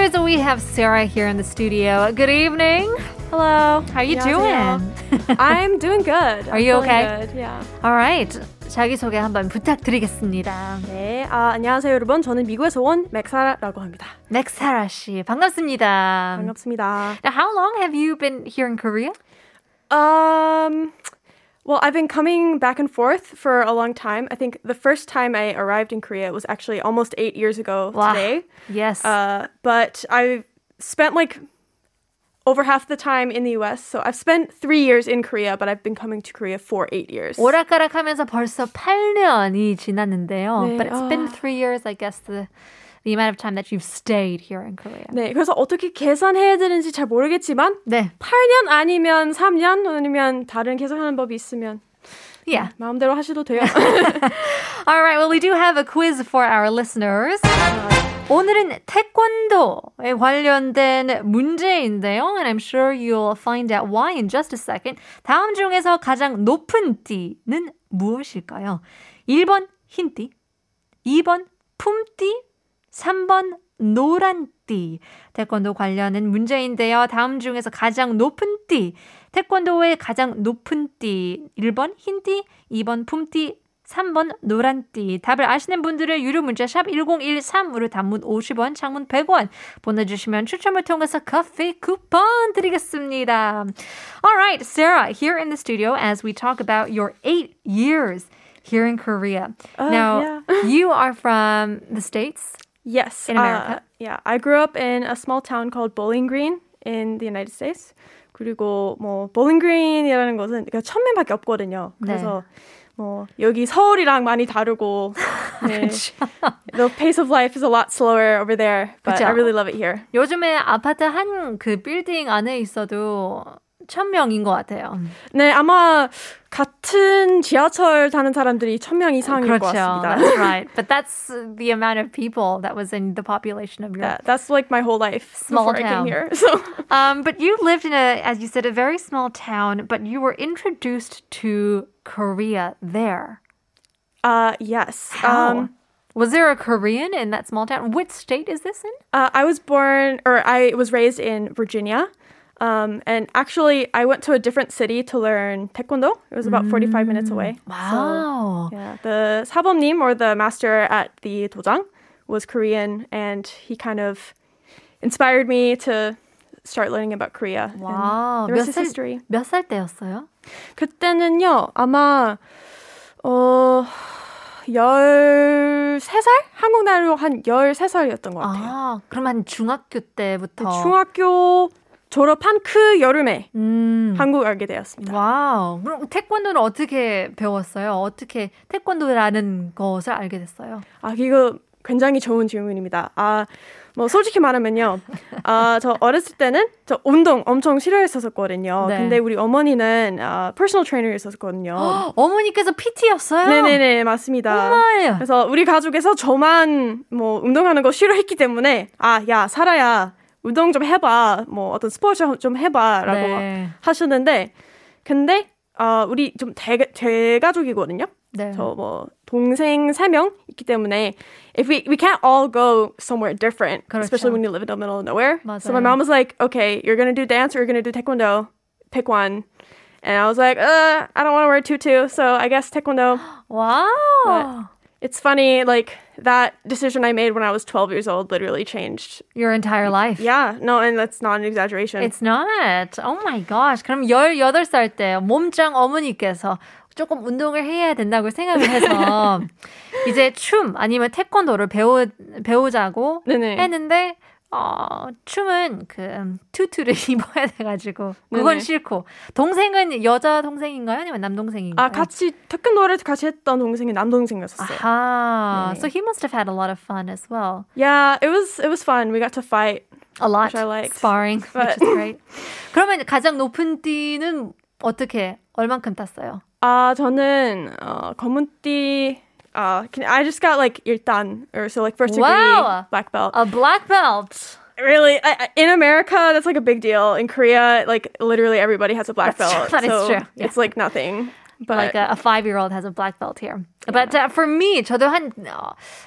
listeners, we have Sarah here in the studio. Good evening. Hello. How you 안녕하세요. doing? I'm doing good. Are you I'm feeling okay? Good. Yeah. All right. 자기소개 한번 부탁드리겠습니다. 네. 아, 안녕하세요, 여러분. 저는 미국에서 온 맥사라라고 합니다. 맥사라 씨, 반갑습니다. 반갑습니다. Now, how long have you been here in Korea? Um well, I've been coming back and forth for a long time. I think the first time I arrived in Korea was actually almost 8 years ago Wow. today. Yes. Uh, but I spent like over half the time in the US. So I've spent 3 years in Korea, but I've been coming to Korea for 8 years. 오락가락하면서 벌써 8년이 지났는데요. 네, But it's been 아. three years, I guess, the the amount of time that you've stayed here in Korea. 네, 그래서 어떻게 계산해야 되는지 잘 모르겠지만 네. 8년 아니면 3년 아니면 다른 계산하는 법이 있으면 Yeah. 마음대로 하셔도 돼요. All right. Well, we do have a quiz for our listeners. 오늘은 태권도에 관련된 문제인데요. And I'm sure you'll find out why in just a second. 다음 중에서 가장 높은 띠는 무엇일까요? 1번 흰띠, 2번 품띠, 3번 노란 띠. 태권도 관련된 문제인데요. 다음 중에서 가장 높은 띠. 태권도의 가장 높은 띠. 1번 흰띠, 2번 품띠, 3번 노란띠. 답을 아시는 분들은 유료 문자 샵 1013으로 단문 50원, 장문 100원 보내주시면 추첨을 통해서 커피 쿠폰 드리겠습니다. Alright, Sarah, here in the studio as we talk about your eight years here in Korea. now, yeah. you are from the States? Yes. In America? uh, yeah, I grew up in a small town called Bowling Green in the United States. 그리고 뭐 Bowling Green이라는 것은 그러니까 천 명밖에 없거든요. 그래서 뭐 여기 서울이랑 많이 다르고 네. the pace of life is a lot slower over there, but 그쵸? I really love it here. 요즘에 아파트 한 그 빌딩 안에 있어도 천 명인 것 같아요. 네, 아마 같은 지하철 타는 사람들이 천 명 이상일 것 그렇죠. 같습니다. That's right. But that's the amount of people that was in the population of your That, that's like my whole life Small before I town. came here. So Um, but you lived in a, as you said, a very small town, but you were introduced to Korea there. uh, yes. How? Um, was there a Korean in that small town? Which state is this in? Uh, I was born, or I was raised in Virginia. Um, and actually, I went to a different city to learn taekwondo. It was about 45 minutes away. Wow. Yeah, the 사범님 or the master at the dojang was Korean, and he kind of inspired me to start learning about Korea. And wow. the 몇 rest is 살, history. 몇 살 때였어요? 그때는요, 아마 어 13살? 한국 나이로 한 13살이었던 것 같아요. 아, 그럼 한 중학교 때부터. 네, 중학교 졸업한 그 여름에 음. 한국 알게 되었습니다. 와우. 그럼 태권도는 어떻게 배웠어요? 어떻게 태권도라는 것을 알게 됐어요? 아, 이거 굉장히 좋은 질문입니다. 아, 뭐 솔직히 말하면요. 아, 저 어렸을 때는 저 운동 엄청 싫어했었거든요. 네. 근데 우리 어머니는 아, 퍼스널 트레이너였었거든요. 어머니께서 PT였어요? 네네네, 맞습니다. 정말요? 그래서 우리 가족에서 저만 뭐 운동하는 거 싫어했기 때문에 아, 야, 살아야 운동 좀 해봐. 뭐 어떤 스포츠 좀 해봐라고 네. 하셨는데 근데 아, 우리 좀 대, 대가족이거든요. 네. 저뭐 동생 세명 있기 때문에 if we we can't all go somewhere different, 그렇죠. especially when you live in the middle of nowhere. So my 맞아요. mom was like, "Okay, you're gonna do dance or you're gonna do taekwondo. Pick one." And I was like, "Uh, I don't want to wear tutu, so I guess taekwondo." 와우. It's funny, like that decision I made when I was 12 years old literally changed. Your entire life. Yeah, no, and that's not an exaggeration. It's not. Oh my gosh. 그럼 18살 때 몸짱 어머니께서 조금 운동을 해야 된다고 생각을 해서 이제 춤 아니면 태권도를 배우, 배우자고 네네. 했는데 어, 춤은 그 음, 투투를 입어야 돼가지고 그건 네네. 싫고 동생은 여자 동생인가요? 아니면 남동생인가요? 아 같이 태권도를 같이 했던 동생이 남동생이었어요. 아하. 네네. So he must have had a lot of fun as well. Yeah, it was it was fun. We got to fight. A lot. Which I liked. Sparring, which But- is great. 그러면 가장 높은 띠는 어떻게 얼만큼 땄어요? 아 저는 어, 검은 띠. Uh, can, I just got like 일단 or so like first degree Wow. black belt. A black belt. really, I, I- in America that's like a big deal. In Korea, like literally everybody has a black That's belt. true. That is so true. Yeah. It's like nothing. but like a, a five-year-old has a black belt here. But uh, for me, 저도 한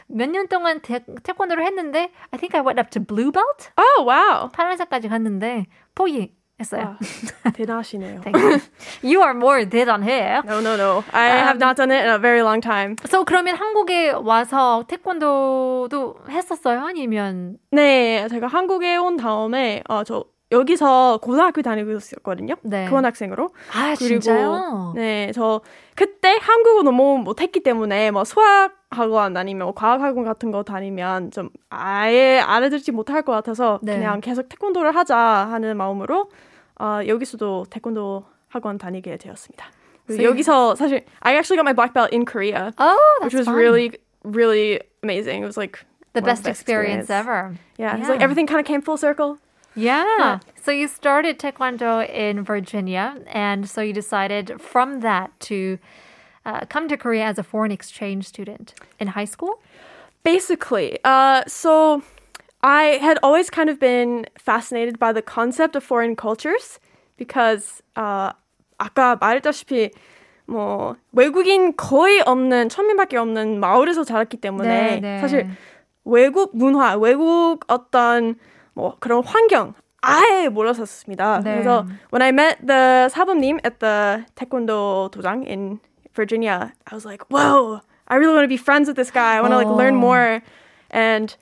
몇 년 동안 태, 태권도를 했는데 I think I went up to blue belt. oh wow. 파란색까지 갔는데 포기 했어요. 와, 대단하시네요. Thank you. are more here. No, no, no. I have not done it in a very long time. So 그러면 한국에 와서 태권도도 했었어요? 아니면 네, 제가 한국에 온 다음에 어, 저 여기서 고등학교 다니고 있었거든요. 네. 교환학생으로. 아 그리고 진짜요? 네, 저 그때 한국어 너무 못했기 때문에 뭐 수학 학원 아니면 뭐 과학 학원 같은 거 다니면 좀 아예 알아듣지 못할 것 같아서 네. 그냥 계속 태권도를 하자 하는 마음으로 어, 여기서도 태권도 학원 다니게 되었습니다. So 여기서 사실 I actually got my black belt in Korea, Oh, which was fun. really really amazing. It was like the one of best experience ever. Yeah, it's like Yeah. everything kind of came full circle. Yeah. So you started Taekwondo in Virginia, and so you decided from that to uh, come to Korea as a foreign exchange student in high school. Basically, uh, so I had always kind of been fascinated by the concept of foreign cultures because uh, 아까 말했다시피 뭐 외국인 거의 없는 천민밖에 없는 마을에서 자랐기 때문에 네, 네. 사실 외국 문화, 외국 어떤 뭐 그런 환경 아예 몰랐었습니다. 네. 그래서 when I met the 사범님 at the taekwondo 도장 in Virginia, I was like, whoa, I really want to be friends with this guy. I want to like learn Oh. more. And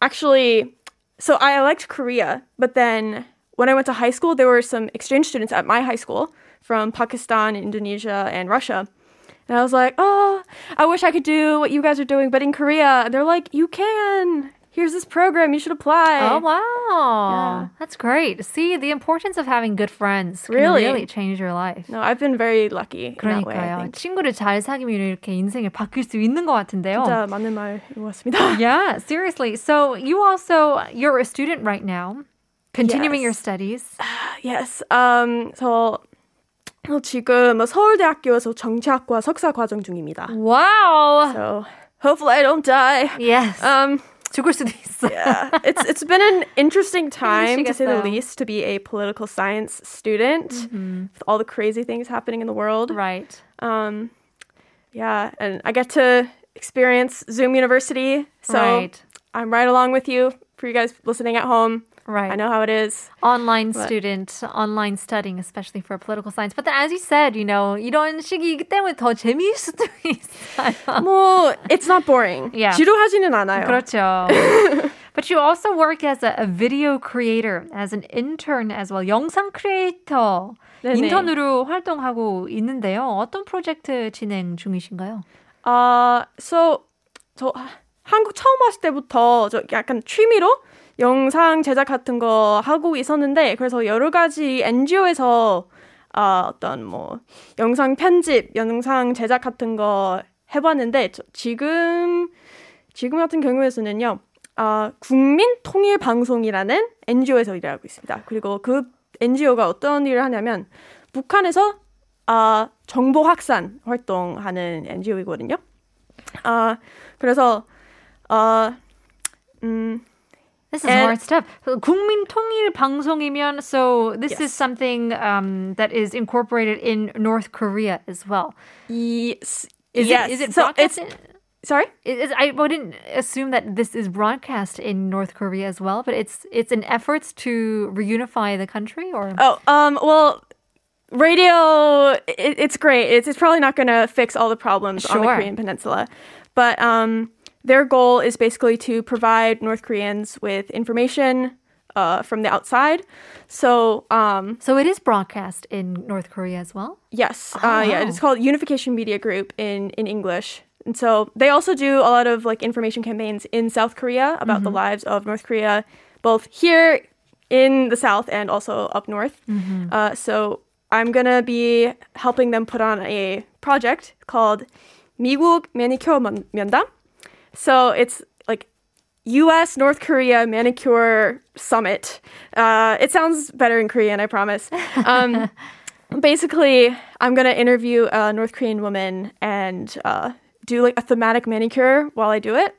actually, so I liked Korea, but then when I went to high school, there were some exchange students at my high school from Pakistan, Indonesia, and Russia. And I was like, oh, I wish I could do what you guys are doing, but in Korea, they're like, you can Here's this program, you should apply. Oh wow, Yeah. that's great. See the importance of having good friends can Really? really change your life. No, I've been very lucky in that way, I 그러니까요. think. 친구를 잘 사귀면 이렇게 인생이 바뀔 수 있는 것 같은데요. 진짜 맞는 말인 것 같습니다. Yeah, seriously. So you also you're a student right now, continuing your Yes. studies. yes. Um, 저, 저 지금 서울대학교에서 정치학과 석사 과정 중입니다. Wow. So hopefully I don't die. Yes. Um, 죽을 수도 있어. yeah, it's it's been an interesting time to say the 힘드시겠어요. least to be a political science student with all the crazy things happening in the world. Right. Um, yeah, and I get to experience Zoom University, so right. I'm right along with you for you guys listening at home. Right. I know how it is. Online But- student, online studying, especially for political science. But then, as you said, you know, 이런 시기이기 때문에 더 재미일 수도 있어요. 뭐, it's not boring. Yeah. 지루하지는 않아요. 그렇죠. But you also work as a, a video creator, as an intern as well. 영상 크리에이터 네네. 인턴으로 활동하고 있는데요. 어떤 프로젝트 진행 중이신가요? 아, so 저 한국 처음 왔을 때부터 저 약간 취미로 영상 제작 같은 거 하고 있었는데 그래서 여러 가지 NGO에서 아, 어떤 뭐 영상 편집, 영상 제작 같은 거 해봤는데 저, 지금 지금 같은 경우에서는요. 아, 국민 통일 방송이라는 NGO에서 일하고 있습니다. 그리고 그 NGO가 어떤 일을 하냐면 북한에서 아, 정보 확산 활동하는 NGO이거든요. 아, 그래서 어, 음, This is And- hard stuff. 국민 통일 방송이면 so this is Yes. something um, that is incorporated in North Korea as well. 이, Is yes. it is it so it's broadcast? in- sorry. It is, I wouldn't assume that this is broadcast in North Korea as well, but it's it's an efforts to reunify the country or Oh, um, well, radio, it, it's great. It's, it's probably not going to fix all the problems on the Sure. Korean Peninsula, but um, their goal is basically to provide North Koreans with information uh, from the outside. So, um, so it is broadcast in North Korea as well. Yes. uh, yeah, wow. it's called Unification Media Group in, in English. And so they also do a lot of like information campaigns in South Korea about the lives of North Korea, both here in the South and also up north. Uh, so I'm going to be helping them put on a project called 미국 매니큐어 면- 면담. So it's like U.S. North Korea manicure summit. Uh, it sounds better in Korean, I promise. Um, basically, I'm gonna interview a North Korean woman and uh, do like a thematic manicure while I do it.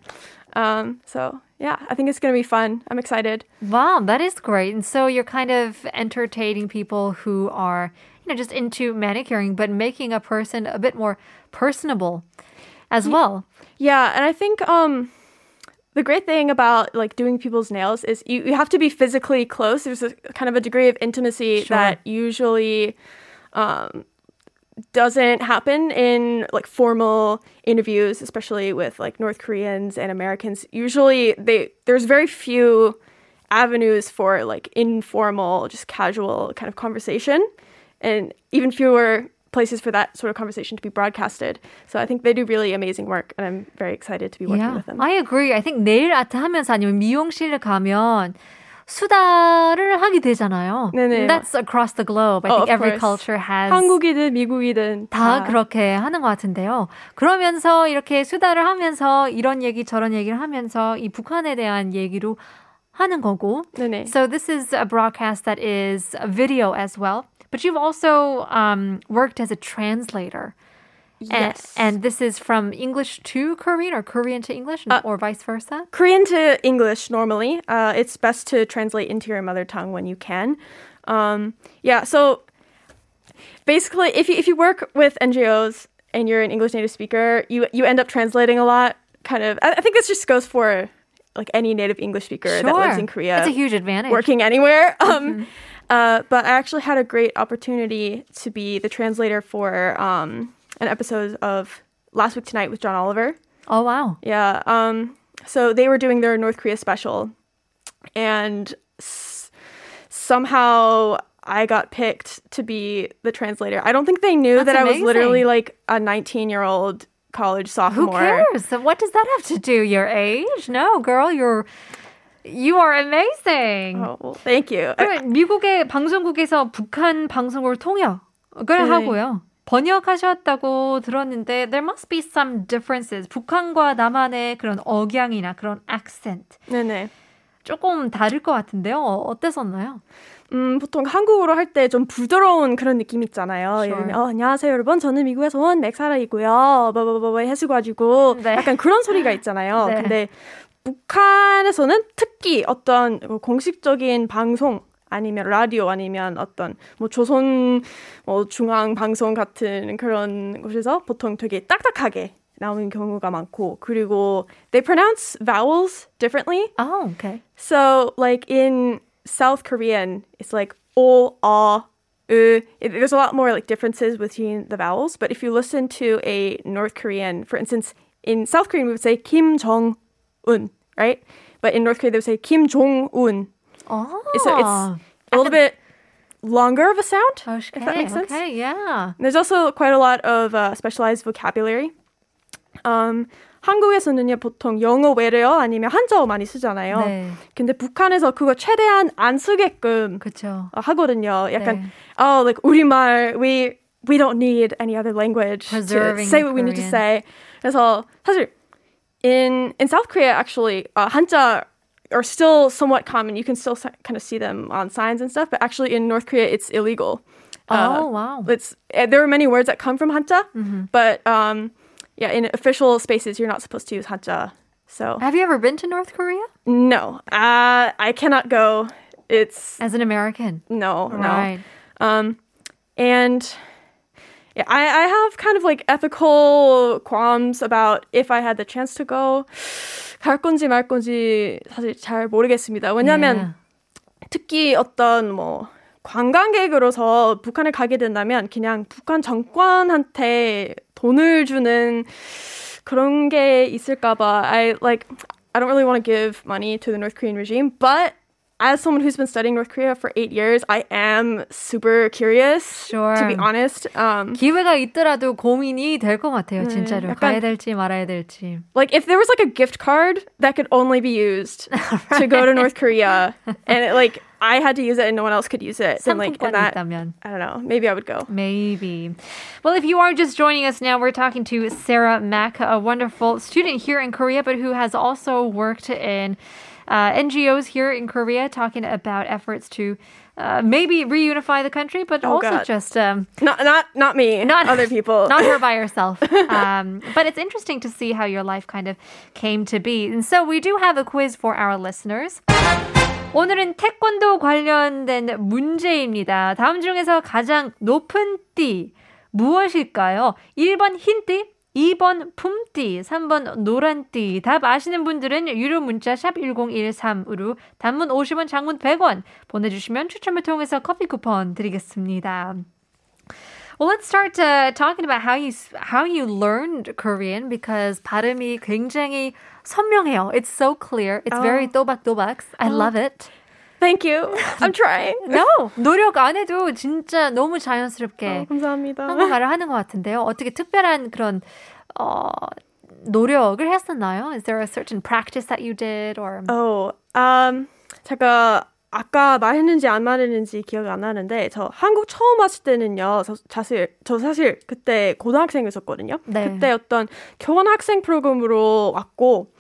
Um, so yeah, I think it's gonna be fun. I'm excited. Wow, that is great. And so you're kind of entertaining people who are you know, just into manicuring, but making a person a bit more personable as well. Yeah, and I think um the great thing about like doing people's nails is you, you have to be physically close. There's a kind of a degree of intimacy Sure. that usually um, doesn't happen in like formal interviews, especially with like North Koreans and Americans. Usually, they there's very few avenues for like informal, just casual kind of conversation, and even fewer places for that sort of conversation to be broadcasted. So I think they do really amazing work, and I'm very excited to be working Yeah, with them. I agree. I think 네일 아트 하면서 아니면 미용실을 가면 수다를 하게 되잖아요. 네네. That's across the globe. I Oh, think of every culture has 한국이든 미국이든 다 그렇게 하는 것 같은데요. 그러면서 이렇게 수다를 하면서 이런 얘기 저런 얘기를 하면서 이 북한에 대한 얘기로 하는 거고. 네네. So this is a broadcast that is a video as well. But you've also um, worked as a translator. Yes. And, this is from English to Korean or Korean to English Uh, or vice versa? Korean to English normally. Uh, it's best to translate into your mother tongue when you can. Um, yeah, so basically, if you if you work with NGOs and you're an English native speaker, you you end up translating a lot. Kind of, I, I think this just goes for like any native English speaker that lives in Korea, It's a huge advantage. working anywhere. Um, uh, but I actually had a great opportunity to be the translator for um, an episode of Last Week Tonight with John Oliver. Oh, wow. Yeah. Um. So they were doing their North Korea special, and s- somehow I got picked to be the translator. I don't think they knew That's that I was literally like a 19 year old college sophomore. Who cares? What does that have to do? Your age? No, girl, you're you are amazing. Oh, well, thank you. 미국의 방송국에서 북한 방송을 통역을 네. 하고요. 번역하셨다고 들었는데 there must be some differences. 북한과 남한의 그런 억양이나 그런 accent 네네. 조금 다를 것 같은데요. 어땠었나요? 음, 보통 한국어로 할 때 좀 부드러운 그런 느낌 있잖아요. Sure. 예를 들면, 어, 안녕하세요, 여러분. 저는 미국에서 온 맥사라이고요. 뭐뭐뭐뭐 해수가지고 네. 약간 그런 소리가 있잖아요. 네. 근데 북한에서는 특히 어떤 뭐 공식적인 방송 아니면 라디오 아니면 어떤 뭐 조선 뭐 중앙 방송 같은 그런 곳에서 보통 되게 딱딱하게 나오는 경우가 많고 그리고 they pronounce vowels differently. Oh, okay. So, like in South Korean, it's like o, a, u. It- There's a lot more like differences between the vowels. But if you listen to a North Korean, for instance, in South Korean we would say Kim Jong Un, right? But in North Korea they would say Kim Jong Un. Oh, So it's a little bit longer of a sound. okay, if that makes sense. okay, yeah. There's also quite a lot of uh, specialized vocabulary. Um, 한국에서는요 보통 영어 외래어 아니면 한자어 많이 쓰잖아요. 네, 근데 북한에서 그거 최대한 안 쓰게끔 그렇죠. 어, 하거든요. 약간 네. oh like 우리말 we we don't need any other language to Preserving say what we need to Korean. say. 그래서 사실 in in South Korea, actually, uh, hanja are still somewhat common. You can still kind of see them on signs and stuff, but actually in North Korea, it's illegal. Uh, oh uh, wow! It's eh, there are many words that come from hanja, mm-hmm. but um, yeah, in official spaces, you're not supposed to use hanja. So, have you ever been to North Korea? No, uh, I cannot go. It's as an American. No, right. no. Um, and I, I have kind of like ethical qualms about if I had the chance to go. 갈 건지 말 건지 사실 잘 모르겠습니다. 왜냐면 Yeah. 특히 어떤 뭐 관광객으로서 북한을 가게 된다면 그냥 북한 정권한테 돈을 주는 그런 게 있을까봐 I like I don't really want to give money to the North Korean regime, but as someone who's been studying North Korea for eight years, I am super curious. Sure. To be honest, um, 기회가 있더라도 고민이 될 것 같아요, 네, 진짜로. 약간- 가야 될지 말아야 될지. like if there was like a gift card that could only be used to go to North Korea, and it, like I had to use it and no one else could use it, then like in 상품권이 that 있다면. I don't know, maybe I would go. Maybe. Well, if you are just joining us now, we're talking to Sarah Mack, a wonderful student here in Korea, but who has also worked in uh, NGOs here in Korea, talking about efforts to uh, maybe reunify the country, but Oh, also God. just um, Not not not me, Not- other people. not her by herself. Um, but it's interesting to see how your life kind of came to be. And so we do have a quiz for our listeners. 오늘은 태권도 관련된 문제입니다. 다음 중에서 가장 높은 띠 무엇일까요? 1번 흰띠, 2번 품띠, 3번 노란띠. 답 아시는 분들은 유료 문자 샵 1013으로 단문 50원, 장문 100원 보내주시면 추첨을 통해서 커피 쿠폰 드리겠습니다. Well, let's start uh, talking about how you how you learned Korean because 발음이 굉장히 선명해요. It's so clear. It's oh. very 또박또박. I oh. love it. Thank you. I'm trying. no, 노력 안 해도 진짜 너무 자연스럽게 어, 감사합니다. 한국말을 하는 것 같은데요. 어떻게 특별한 그런 어, 노력을 했었나요? Is there a certain practice that you did or? Oh, um, 제가 아까 말했는지 안 말했는지 기억이 안 나는데 저 한국 처음 왔을 때는요. 저 사실 저 사실 그때 고등학생이었거든요. 네. 그때 어떤 교환 학생 프로그램으로 왔고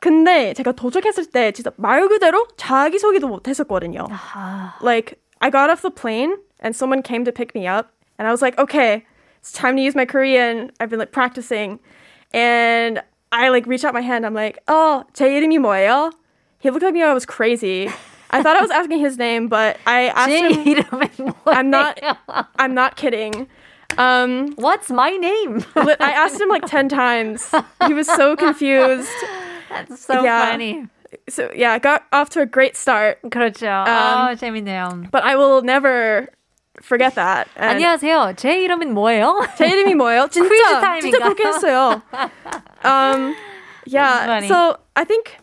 근데 제가 도착했을 때 진짜 말 그대로 자기 소개도 못 했었거든요. 아. Like I got off the plane and someone came to pick me up and I was like, "Okay, it's time to use my Korean. I've been like practicing." And I like reached out my hand. I'm like, "어, 제 이름이 뭐예요?" He looked at me. I was crazy. I thought I was asking his name, but I asked him. I'm not. I'm not kidding. Um, What's my name? I asked him like ten times. He was so confused. That's so yeah. funny. So yeah, got off to a great start. 그렇죠. Um, 아, 재밌네요. But I will never forget that. And 안녕하세요. 제 이름은 뭐예요? 제 이름이 뭐예요? 진짜 진짜 그렇게 했어요. Um, yeah. So I think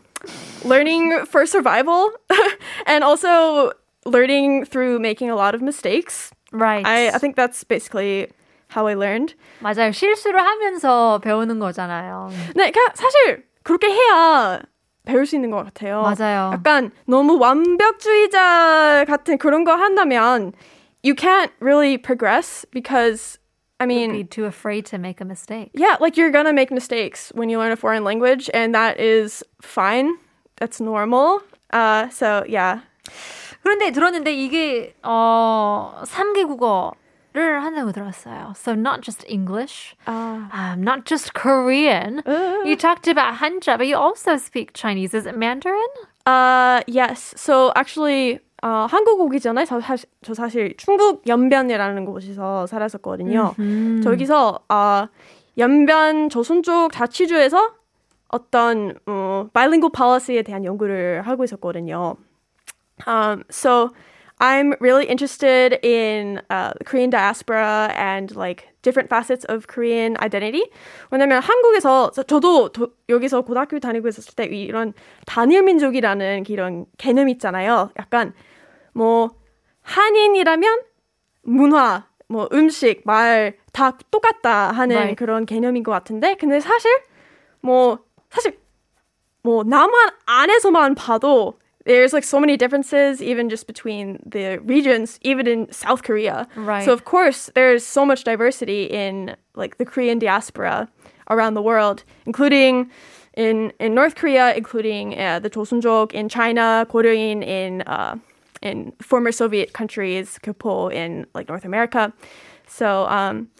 learning for survival and also learning through making a lot of mistakes. Right. I, I think that's basically how I learned. 맞아요. 실수를 하면서 배우는 거잖아요. 네, 그러니까 사실 그렇게 해야 배울 수 있는 것 같아요. 맞아요. 약간 너무 완벽주의자 같은 그런 거 한다면 you can't really progress because I mean, be too afraid to make a mistake. Yeah, like you're gonna make mistakes when you learn a foreign language, and that is fine. That's normal. Uh, so yeah. 그런데 들었는데 이게 어 3개 국어 를 한다고 들었어요. So not just English, uh. um, not just Korean. Uh. You talked about Hanja, but you also speak Chinese. Is it Mandarin? Uh, yes. So actually, 어, 한국 오기 전에 저, 사, 저 사실 중국 연변이라는 곳에서 살았었거든요. 음흠. 저기서 어, 연변 조선족 자치주에서 어떤 어, bilingual policy에 대한 연구를 하고 있었거든요. Um, so I'm really interested in uh, Korean diaspora and like different facets of Korean identity. 왜냐면 한국에서 저도 도, 여기서 고등학교 다니고 있었을 때 이런 단일 민족이라는 이런 개념 있잖아요. 약간 뭐 한인이라면 문화, 뭐 음식, 말 다 똑같다 하는 right. 그런 개념인 것 같은데 근데 사실 뭐 사실 뭐 남한 안에서만 봐도 there's like so many differences even just between the regions even in south korea. Right. so of course there's so much diversity in like the korean diaspora around the world including in in north korea including uh, the Chosunjok in china goryeo in uh, in former soviet countries gyopo in like north america. So um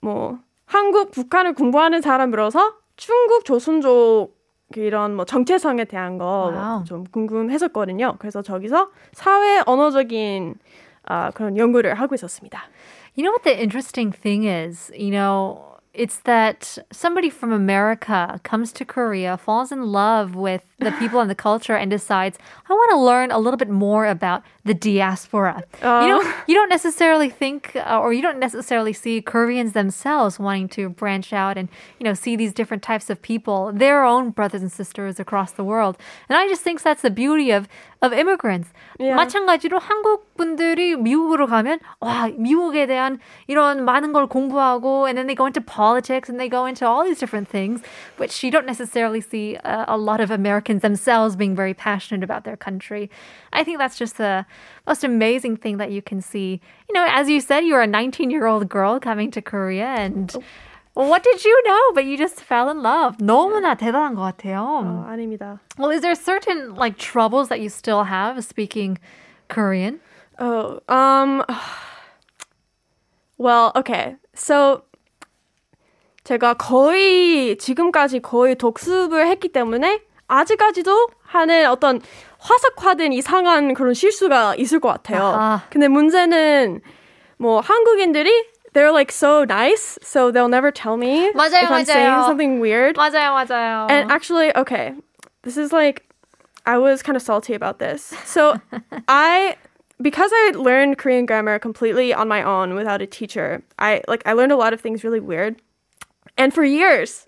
뭐 한국 북한을 공부하는 사람으로서 중국 조선족 이런 뭐 정체성에 대한 거 좀 궁금했었거든요. 그래서 저기서 사회 언어적인 아, 그런 연구를 하고 있었습니다. You know what the interesting thing is? You know, it's that somebody from America comes to Korea, falls in love with the people and the culture, and decides, I want to learn a little bit more about the diaspora. Uh. You know, uh. you don't necessarily think, uh, or you don't necessarily see Koreans themselves wanting to branch out and, you know, see these different types of people, their own brothers and sisters across the world. And I just think that's the beauty of, of immigrants. Yeah. 마찬가지로 한국 분들이 미국으로 가면, 와, 미국에 대한 이런 많은 걸 공부하고, and then they go into politics and they go into all these different things, which you don't necessarily see a, a lot of Americans themselves being very passionate about their country. I think that's just the most amazing thing that you can see. You know, as you said, you're a 19 year old girl coming to Korea and. What did you know? But you just fell in love. 너무나 대단한 것 같아요. 어, 아닙니다. Well, is there certain like troubles that you still have speaking Korean? Oh, um, well, okay. So 제가 거의 지금까지 거의 독습을 했기 때문에 아직까지도 하는 어떤 화석화된 이상한 그런 실수가 있을 것 같아요. 아하. 근데 문제는 뭐 한국인들이 they're like so nice, so they'll never tell me 맞아요, if I'm saying 맞아요. something weird. 맞아요, 맞아요. And actually, okay, this is like, I was kind of salty about this. So I, because I learned Korean grammar completely on my own without a teacher, I like I learned a lot of things really weird. And for years,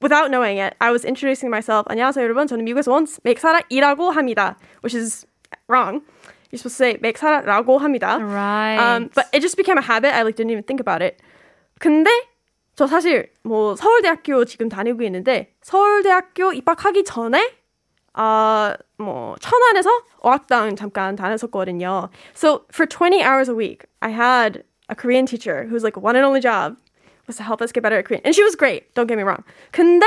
without knowing it, I was introducing myself. 안녕하세요, 여러분. 저는 미국에서 온 맥사라이라고 합니다, which is wrong. You're supposed to say 맥사라라고 합니다. right. Um, but it just became a habit. I like didn't even think about it. 근데 저 사실 뭐 서울대학교 지금 다니고 있는데 서울대학교 입학하기 전에 아뭐 천안에서 어학당 잠깐 다녔었거든요. So for 20 hours a week, I had a Korean teacher whose like one and only job was to help us get better at Korean, and she was great. Don't get me wrong. 근데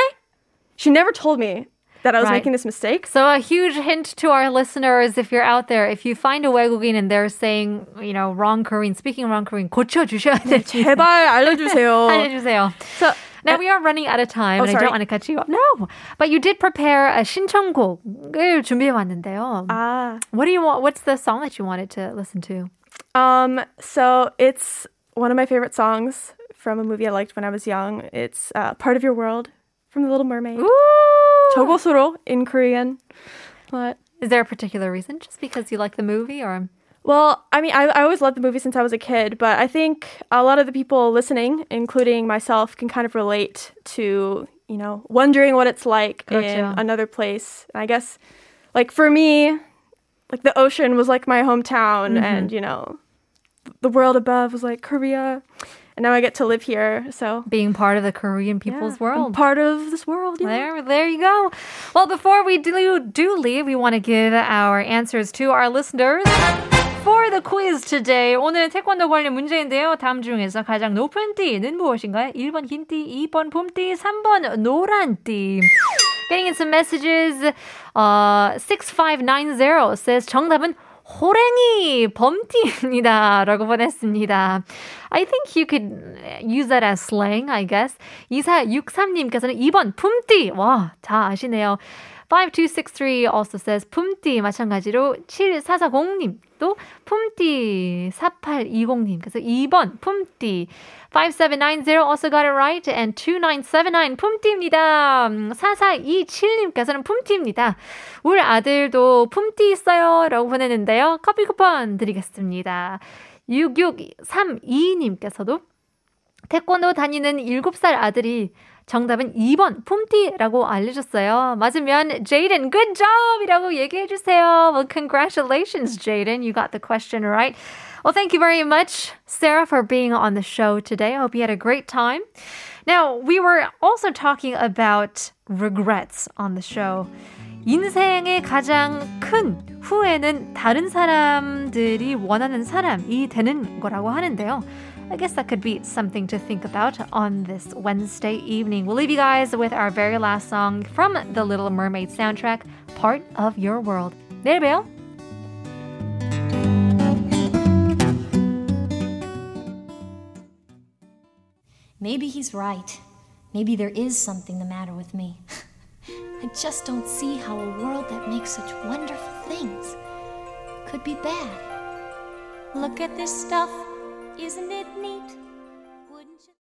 she never told me that I was Right. making this mistake. So a huge hint to our listeners, if you're out there, if you find a 외국인 and they're saying, you know, wrong Korean, speaking wrong Korean, 고쳐주셔야 돼. 제발 알려주세요. 알려주세요. So Now we are running out of time, Oh, and I sorry. don't want to cut you off. No, but you did prepare a 신청곡을 준비해 왔는데요. ah. What do you want? What's the song that you wanted to listen to? Um, so it's one of my favorite songs from a movie I liked when I was young. It's uh, Part of Your World from The Little Mermaid. Togosuro in Korean. But is there a particular reason? Just because you like the movie or? Well, I mean, I, I always loved the movie since I was a kid, but I think a lot of the people listening, including myself, can kind of relate to, you know, wondering what it's like gotcha. in another place. And I guess, like, for me, like, the ocean was like my hometown, mm-hmm. and, you know, the world above was like Korea. and now I get to live here. So being part of the Korean people's yeah, I'm world? part of this world. Yeah. There, there you go. Well, before we do, do leave, we want to give our answers to our listeners. For the quiz today, 오늘은 태권도 관련 문제인데요. 다음 중에서 가장 높은 띠는 무엇인가요? 1번 흰 띠, 2번 봄띠, 3번 노란 띠. Getting in some messages. Uh, 6590 says 정답은 호랭이 범띠입니다. 라고 보냈습니다. I think you could use that as slang, I guess. 2463님께서는 2번 품띠. 와, 다 아시네요. 5263 also says 품띠 마찬가지로 7440님 또 품띠 4820님 그래서 2번 품띠 5790 also got it right and 2979 품띠입니다. 4427님께서는 품띠입니다. 우리 아들도 품띠 있어요 라고 보내는데요. 커피 쿠폰 드리겠습니다. 6632님께서도 태권도 다니는 7살 아들이 정답은 2번 품띠라고 알려줬어요. 맞으면 Jaden, good job! 이라고 얘기해주세요. Well, congratulations, Jaden. You got the question right. Well, thank you very much, Sarah, for being on the show today. I hope you had a great time. Now, we were also talking about regrets on the show. 인생의 가장 큰 후회는 다른 사람들이 원하는 사람이 되는 거라고 하는데요. I guess that could be something to think about on this Wednesday evening. We'll leave you guys with our very last song from the Little Mermaid soundtrack, Part of Your World. 내일 봬요. Maybe he's right. Maybe there is something the matter with me. I just don't see how a world that makes such wonderful things could be bad. Look at this stuff, isn't it neat?